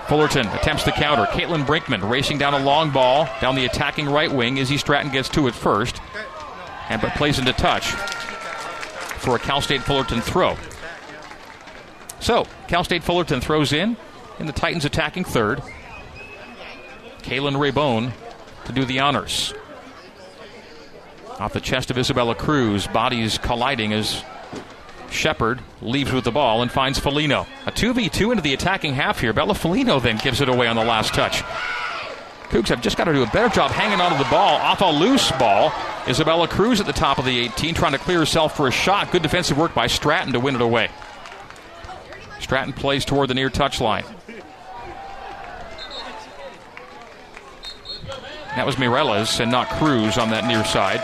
Fullerton attempts to counter. Caitlin Brinkman racing down a long ball down the attacking right wing. Izzy Stratton gets to it first, and but plays into touch for a Cal State Fullerton throw. So Cal State Fullerton throws in, and the Titans attacking third. Kaylin Raybone to do the honors. Off the chest of Isabella Cruz, bodies colliding as Shepard leaves with the ball and finds Folino. A 2v2 into the attacking half here. Bella Folino then gives it away on the last touch. Cougs have just got to do a better job hanging onto the ball off a loose ball. Isabella Cruz at the top of the 18 trying to clear herself for a shot. Good defensive work by Stratton to win it away. Stratton plays toward the near touchline. That was Mireles and not Cruz on that near side.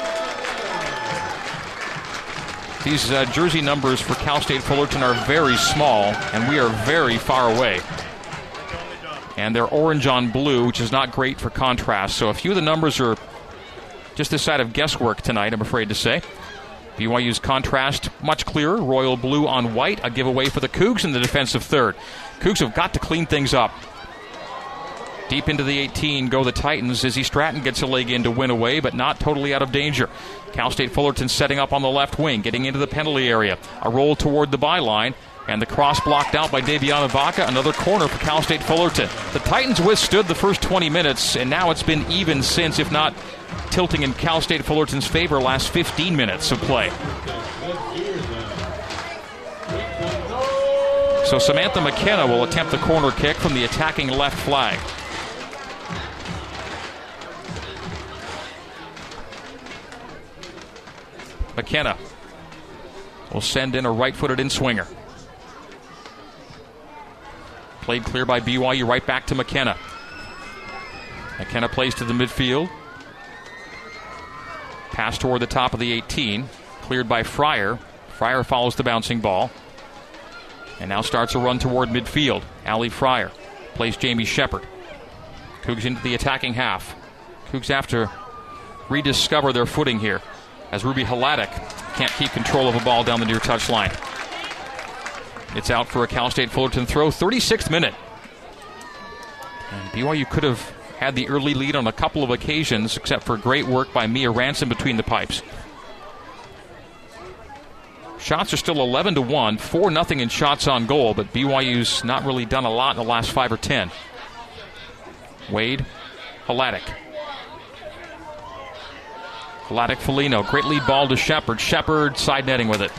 These uh, jersey numbers for Cal State Fullerton are very small, and we are very far away. And they're orange on blue, which is not great for contrast. So a few of the numbers are just this side of guesswork tonight, I'm afraid to say. BYU's contrast much clearer. Royal blue on white, a giveaway for the Cougs in the defensive third. Cougs have got to clean things up. Deep into the 18 go the Titans. Izzy Stratton gets a leg in to win away, but not totally out of danger. Cal State Fullerton setting up on the left wing, getting into the penalty area. A roll toward the byline, and the cross blocked out by Daviana Vaka. Another corner for Cal State Fullerton. The Titans withstood the first 20 minutes, and now it's been even since, if not tilting in Cal State Fullerton's favor last 15 minutes of play. So Samantha McKenna will attempt the corner kick from the attacking left flag. McKenna will send in a right footed in swinger. Played clear by BYU, right back to McKenna. McKenna plays to the midfield. Pass toward the top of the 18. Cleared by Fryer. Fryer follows the bouncing ball. And now starts a run toward midfield. Ali Fryer plays Jamie Shepard. Cougs into the attacking half. Cougs have to rediscover their footing here as Ruby Hladek can't keep control of a ball down the near touchline. It's out for a Cal State Fullerton throw, 36th minute. And BYU could have had the early lead on a couple of occasions, except for great work by Mia Ranson between the pipes. Shots are still 11 to 1, 4 nothing in shots on goal, but BYU's not really done a lot in the last 5 or 10. Wade, Hladek. Hladek Folino. Great lead ball to Shepard. Shepard side netting with it.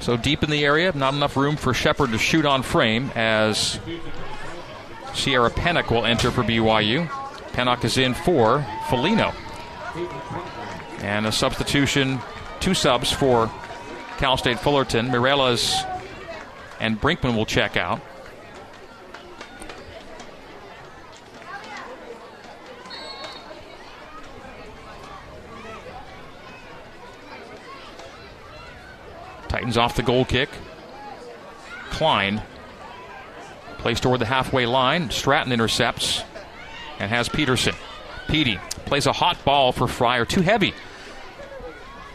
So deep in the area, not enough room for Shepard to shoot on frame as Sierra Pennock will enter for BYU. Pennock is in for Folino. And a substitution, two subs for Cal State Fullerton. Mireles and Brinkman will check out. Titans off the goal kick. Klein plays toward the halfway line. Stratton intercepts and has Peterson. Petey plays a hot ball for Fryer, too heavy.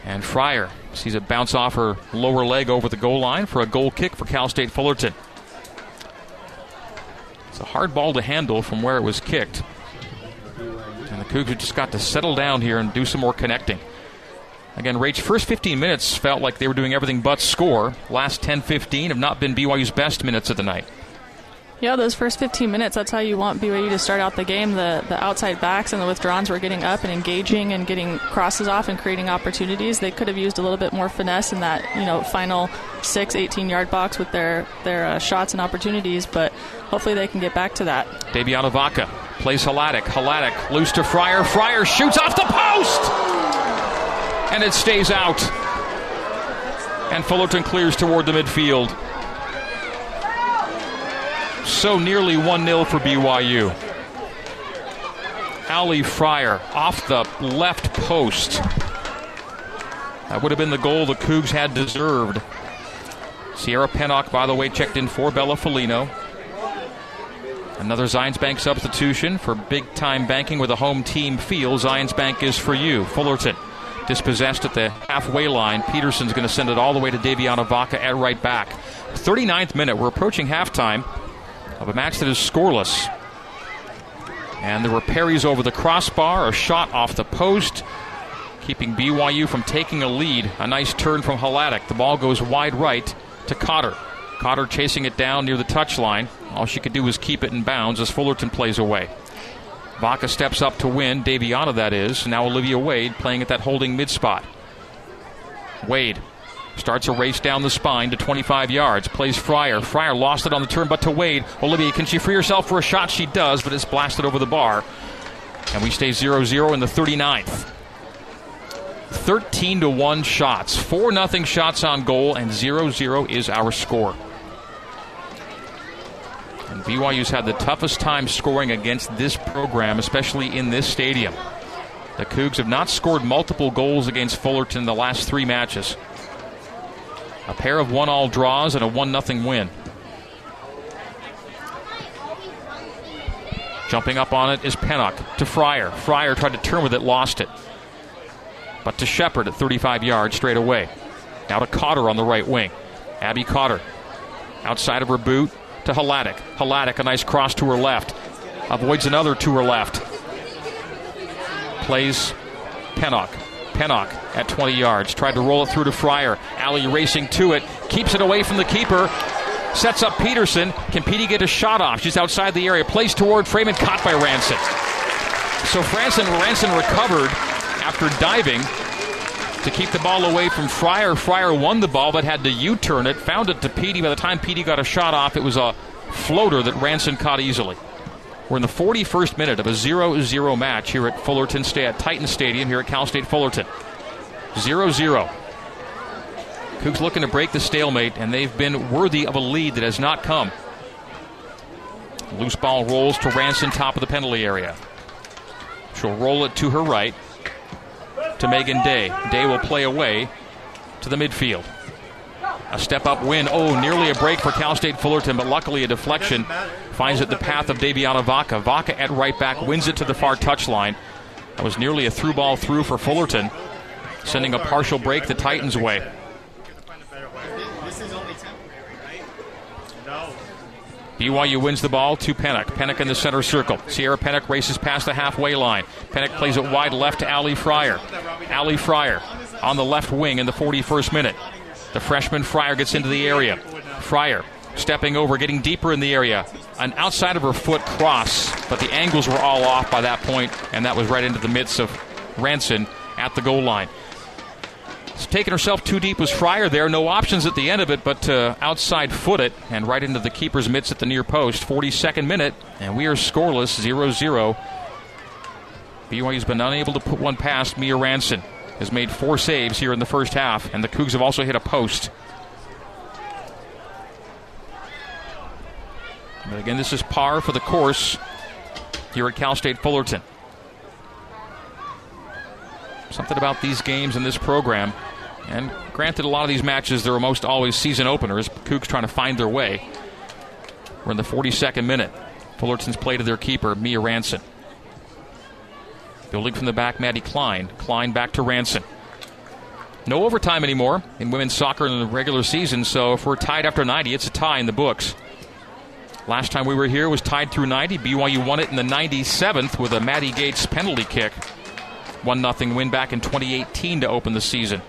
And Fryer sees it bounce off her lower leg over the goal line for a goal kick for Cal State Fullerton. It's a hard ball to handle from where it was kicked. And the Cougars just got to settle down here and do some more connecting. Again, Rach, first 15 minutes felt like they were doing everything but score. Last 10 15 have not been BYU's best minutes of the night. Yeah, those first 15 minutes, that's how you want BYU to start out the game. The, the outside backs and the withdrawals were getting up and engaging and getting crosses off and creating opportunities. They could have used a little bit more finesse in that, you know, final 6, 18 yard box with their, their uh, shots and opportunities, but hopefully they can get back to that. Daviana Vaka plays Hladek. Hladek loose to Fryer. Fryer shoots off the post! And it stays out. And Fullerton clears toward the midfield. So nearly 1 0 for BYU. Ali Fryer off the left post. That would have been the goal the Cougs had deserved. Sierra Pennock, by the way, checked in for Bella Folino. Another Zions Bank substitution for big time banking with a home team feel. Zions Bank is for you. Fullerton dispossessed at the halfway line. Peterson's going to send it all the way to Daviana Vaka at right back. 39th minute. We're approaching halftime of a match that is scoreless. And there were parries over the crossbar, a shot off the post, keeping BYU from taking a lead. A nice turn from Hladek. The ball goes wide right to Cotter. Cotter chasing it down near the touchline. All she could do was keep it in bounds as Fullerton plays away. Vaka steps up to win. Daviana, that is. Now Olivia Wade playing at that holding mid spot. Wade starts a race down the spine to 25 yards. Plays Fryer. Fryer lost it on the turn, but to Wade. Olivia, can she free herself for a shot? She does, but it's blasted over the bar. And we stay 0 0 in the 39th. 13 to 1 shots. 4 0 shots on goal, and 0 0 is our score. And BYU's had the toughest time scoring against this program, especially in this stadium. The Cougs have not scored multiple goals against Fullerton in the last three matches. A pair of one all draws and a 1 0 win. Jumping up on it is Pennock to Fryer. Fryer tried to turn with it, lost it. but to Shepard at 35 yards straight away. Now to Cotter on the right wing. Abby Cotter outside of her boot to Hladek. Hladek, a nice cross to her left. Avoids another to her left. Plays Pennock. Pennock at 20 yards. Tried to roll it through to Fryer. Alley racing to it. Keeps it away from the keeper. Sets up Peterson. Can Petey get a shot off? She's outside the area. Plays toward Freeman. Caught by Ranson. So Franson Ranson recovered after diving to keep the ball away from Fryer. Fryer won the ball but had to U-turn it. Found it to Petey. By the time Petey got a shot off, it was a floater that Ranson caught easily. We're in the 41st minute of a 0-0 match here at Fullerton State at Titan Stadium here at Cal State Fullerton. 0-0. Cougs looking to break the stalemate, and they've been worthy of a lead that has not come. Loose ball rolls to Ranson, top of the penalty area. She'll roll it to her right to Megan Day. Day will play away to the midfield. A step up win. Oh, nearly a break for Cal State Fullerton, but luckily a deflection finds it the path of Daviana Vaka. Vaka at right back wins it to the far touchline. That was nearly a through ball through for Fullerton, sending a partial break the Titans' way. BYU wins the ball to Pennock. Pennock in the center circle. Sierra Pennock races past the halfway line. Pennock plays it wide left to Ali Fryer. Ali Fryer on the left wing in the 41st minute. The freshman Fryer gets into the area. Fryer stepping over, getting deeper in the area. An outside of her foot cross, but the angles were all off by that point, and that was right into the midst of Ranson at the goal line. Taking herself too deep was Fryer there. No options at the end of it, but uh, outside foot it and right into the keeper's mitts at the near post. 42nd minute, and we are scoreless 0 0. BYU's been unable to put one past Mia Ranson. Has made four saves here in the first half, and the Cougs have also hit a post. But again, this is par for the course here at Cal State Fullerton. Something about these games and this program. And granted, a lot of these matches, they're almost always season openers. Cougs trying to find their way. We're in the 42nd minute. Fullerton's play to their keeper, Mia Ranson. Building from the back, Maddie Klein. Klein back to Ranson. No overtime anymore in women's soccer in the regular season, so if we're tied after 90, it's a tie in the books. Last time we were here was tied through 90. BYU won it in the 97th with a Maddie Gates penalty kick. 1 0 win back in 2018 to open the season.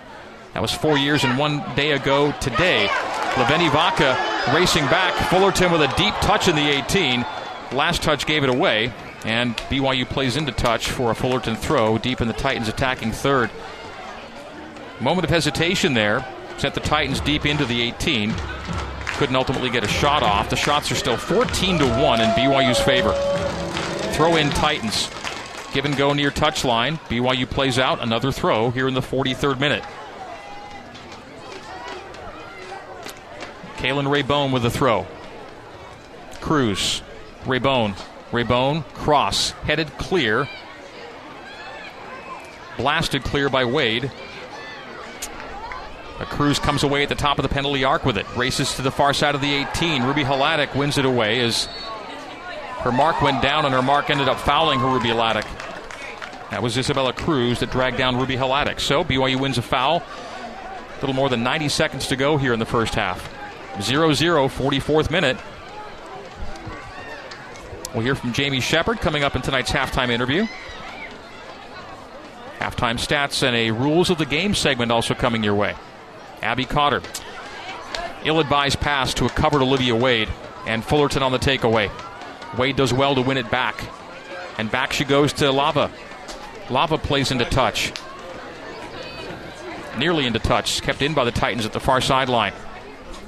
That was four years and one day ago today. Laveni Vaka racing back. Fullerton with a deep touch in the 18. Last touch gave it away, and BYU plays into touch for a Fullerton throw deep in the Titans' attacking third. Moment of hesitation there. Sent the Titans deep into the 18. Couldn't ultimately get a shot off. The shots are still 14 to 1 in BYU's favor. Throw in Titans. Give and go near touchline. BYU plays out another throw here in the 43rd minute. Kaylin Raybone with a throw. Cruz. Raybone. Raybone. Cross. Headed clear. Blasted clear by Wade. A Cruz comes away at the top of the penalty arc with it. Races to the far side of the 18. Ruby Hladek wins it away as her mark went down and her mark ended up fouling Ruby Hladek. That was Isabella Cruz that dragged down Ruby Hladek. So BYU wins a foul. A little more than 90 seconds to go here in the first half. 0 0, 44th minute. We'll hear from Jamie Shepard coming up in tonight's halftime interview. Halftime stats and a rules of the game segment also coming your way. Abby Cotter. Ill advised pass to a covered Olivia Wade, and Fullerton on the takeaway. Wade does well to win it back. And back she goes to Lava. Lava plays into touch. Nearly into touch. Kept in by the Titans at the far sideline.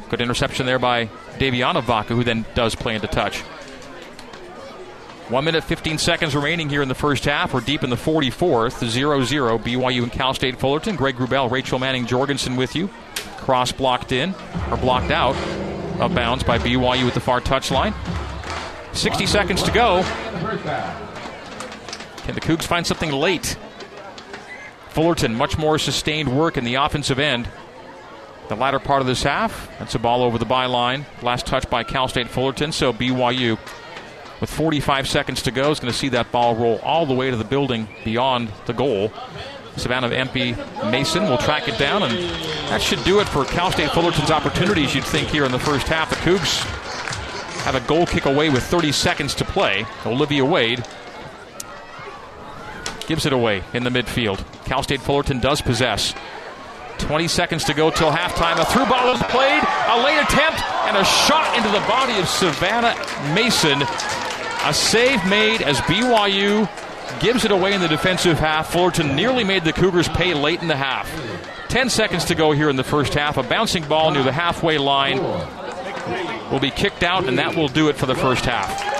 Good interception there by Daviana Vaka, who then does play into touch. One minute, 15 seconds remaining here in the first half. We're deep in the 44th, 0 0. BYU and Cal State Fullerton. Greg Wrubell, Rachel Manning Jorgensen with you. Cross blocked in, or blocked out of bounds by BYU at the far touchline. 60 seconds to go. Can the Cougs find something late? Fullerton, much more sustained work in the offensive end. The latter part of this half, that's a ball over the byline. Last touch by Cal State Fullerton. So BYU, with 45 seconds to go, is going to see that ball roll all the way to the building beyond the goal. Savannah MP Mason will track it down, and that should do it for Cal State Fullerton's opportunities, you'd think, here in the first half. The Cougs have a goal kick away with 30 seconds to play. Olivia Wade gives it away in the midfield. Cal State Fullerton does possess. 20 seconds to go till halftime. A through ball is played, a late attempt, and a shot into the body of Savannah Mason. A save made as BYU gives it away in the defensive half. Fullerton nearly made the Cougars pay late in the half. 10 seconds to go here in the first half. A bouncing ball near the halfway line will be kicked out, and that will do it for the first half.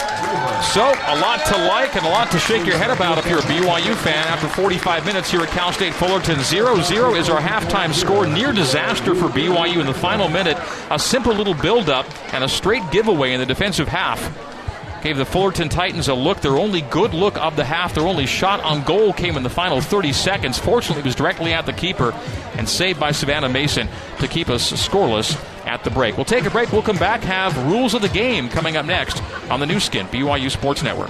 So, a lot to like and a lot to shake your head about if you're a BYU fan after 45 minutes here at Cal State Fullerton. 0 0 is our halftime score. Near disaster for BYU in the final minute. A simple little build up and a straight giveaway in the defensive half gave the Fullerton Titans a look. Their only good look of the half, their only shot on goal came in the final 30 seconds. Fortunately, it was directly at the keeper and saved by Savannah Mason to keep us scoreless at the break. We'll take a break. We'll come back, have rules of the game coming up next on the Nu Skin, BYU Sports Network.